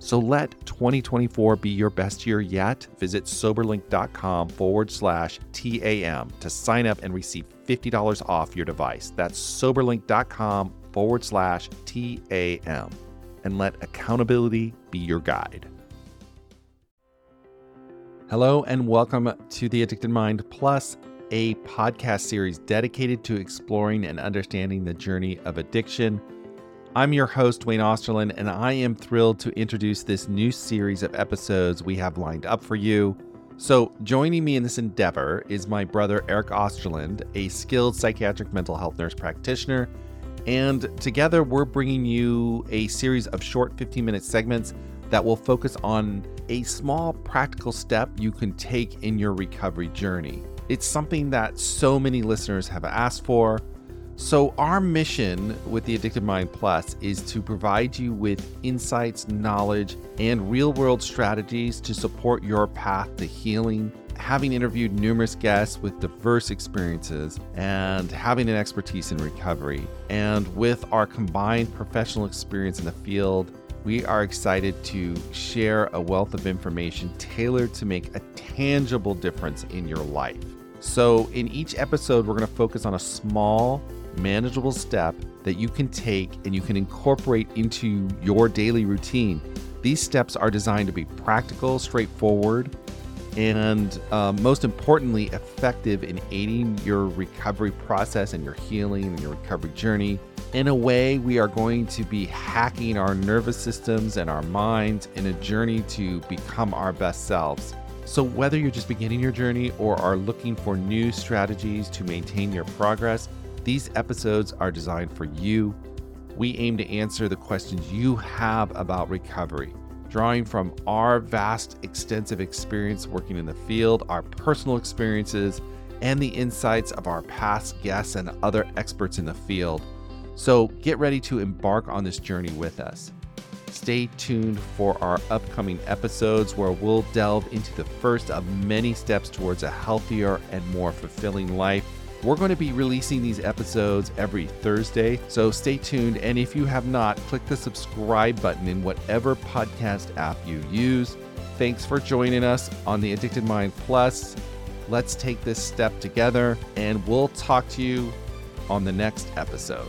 So let 2024 be your best year yet. Visit soberlink.com forward slash TAM to sign up and receive $50 off your device. That's soberlink.com forward slash TAM. And let accountability be your guide. Hello, and welcome to the Addicted Mind Plus, a podcast series dedicated to exploring and understanding the journey of addiction. I'm your host, Duane Osterlind, and I am thrilled to introduce this new series of episodes we have lined up for you. So, joining me in this endeavor is my brother, Eric Osterlind, a skilled psychiatric mental health nurse practitioner. And together, we're bringing you a series of short 15 minute segments that will focus on a small practical step you can take in your recovery journey. It's something that so many listeners have asked for. So, our mission with the Addicted Mind Plus is to provide you with insights, knowledge, and real world strategies to support your path to healing. Having interviewed numerous guests with diverse experiences and having an expertise in recovery, and with our combined professional experience in the field, we are excited to share a wealth of information tailored to make a tangible difference in your life. So, in each episode, we're going to focus on a small manageable step that you can take and you can incorporate into your daily routine. These steps are designed to be practical, straightforward, and um, most importantly, effective in aiding your recovery process and your healing and your recovery journey. In a way, we are going to be hacking our nervous systems and our minds in a journey to become our best selves. So, whether you're just beginning your journey or are looking for new strategies to maintain your progress, these episodes are designed for you. We aim to answer the questions you have about recovery, drawing from our vast, extensive experience working in the field, our personal experiences, and the insights of our past guests and other experts in the field. So get ready to embark on this journey with us. Stay tuned for our upcoming episodes where we'll delve into the first of many steps towards a healthier and more fulfilling life. We're going to be releasing these episodes every Thursday, so stay tuned. And if you have not, click the subscribe button in whatever podcast app you use. Thanks for joining us on the Addicted Mind Plus. Let's take this step together, and we'll talk to you on the next episode.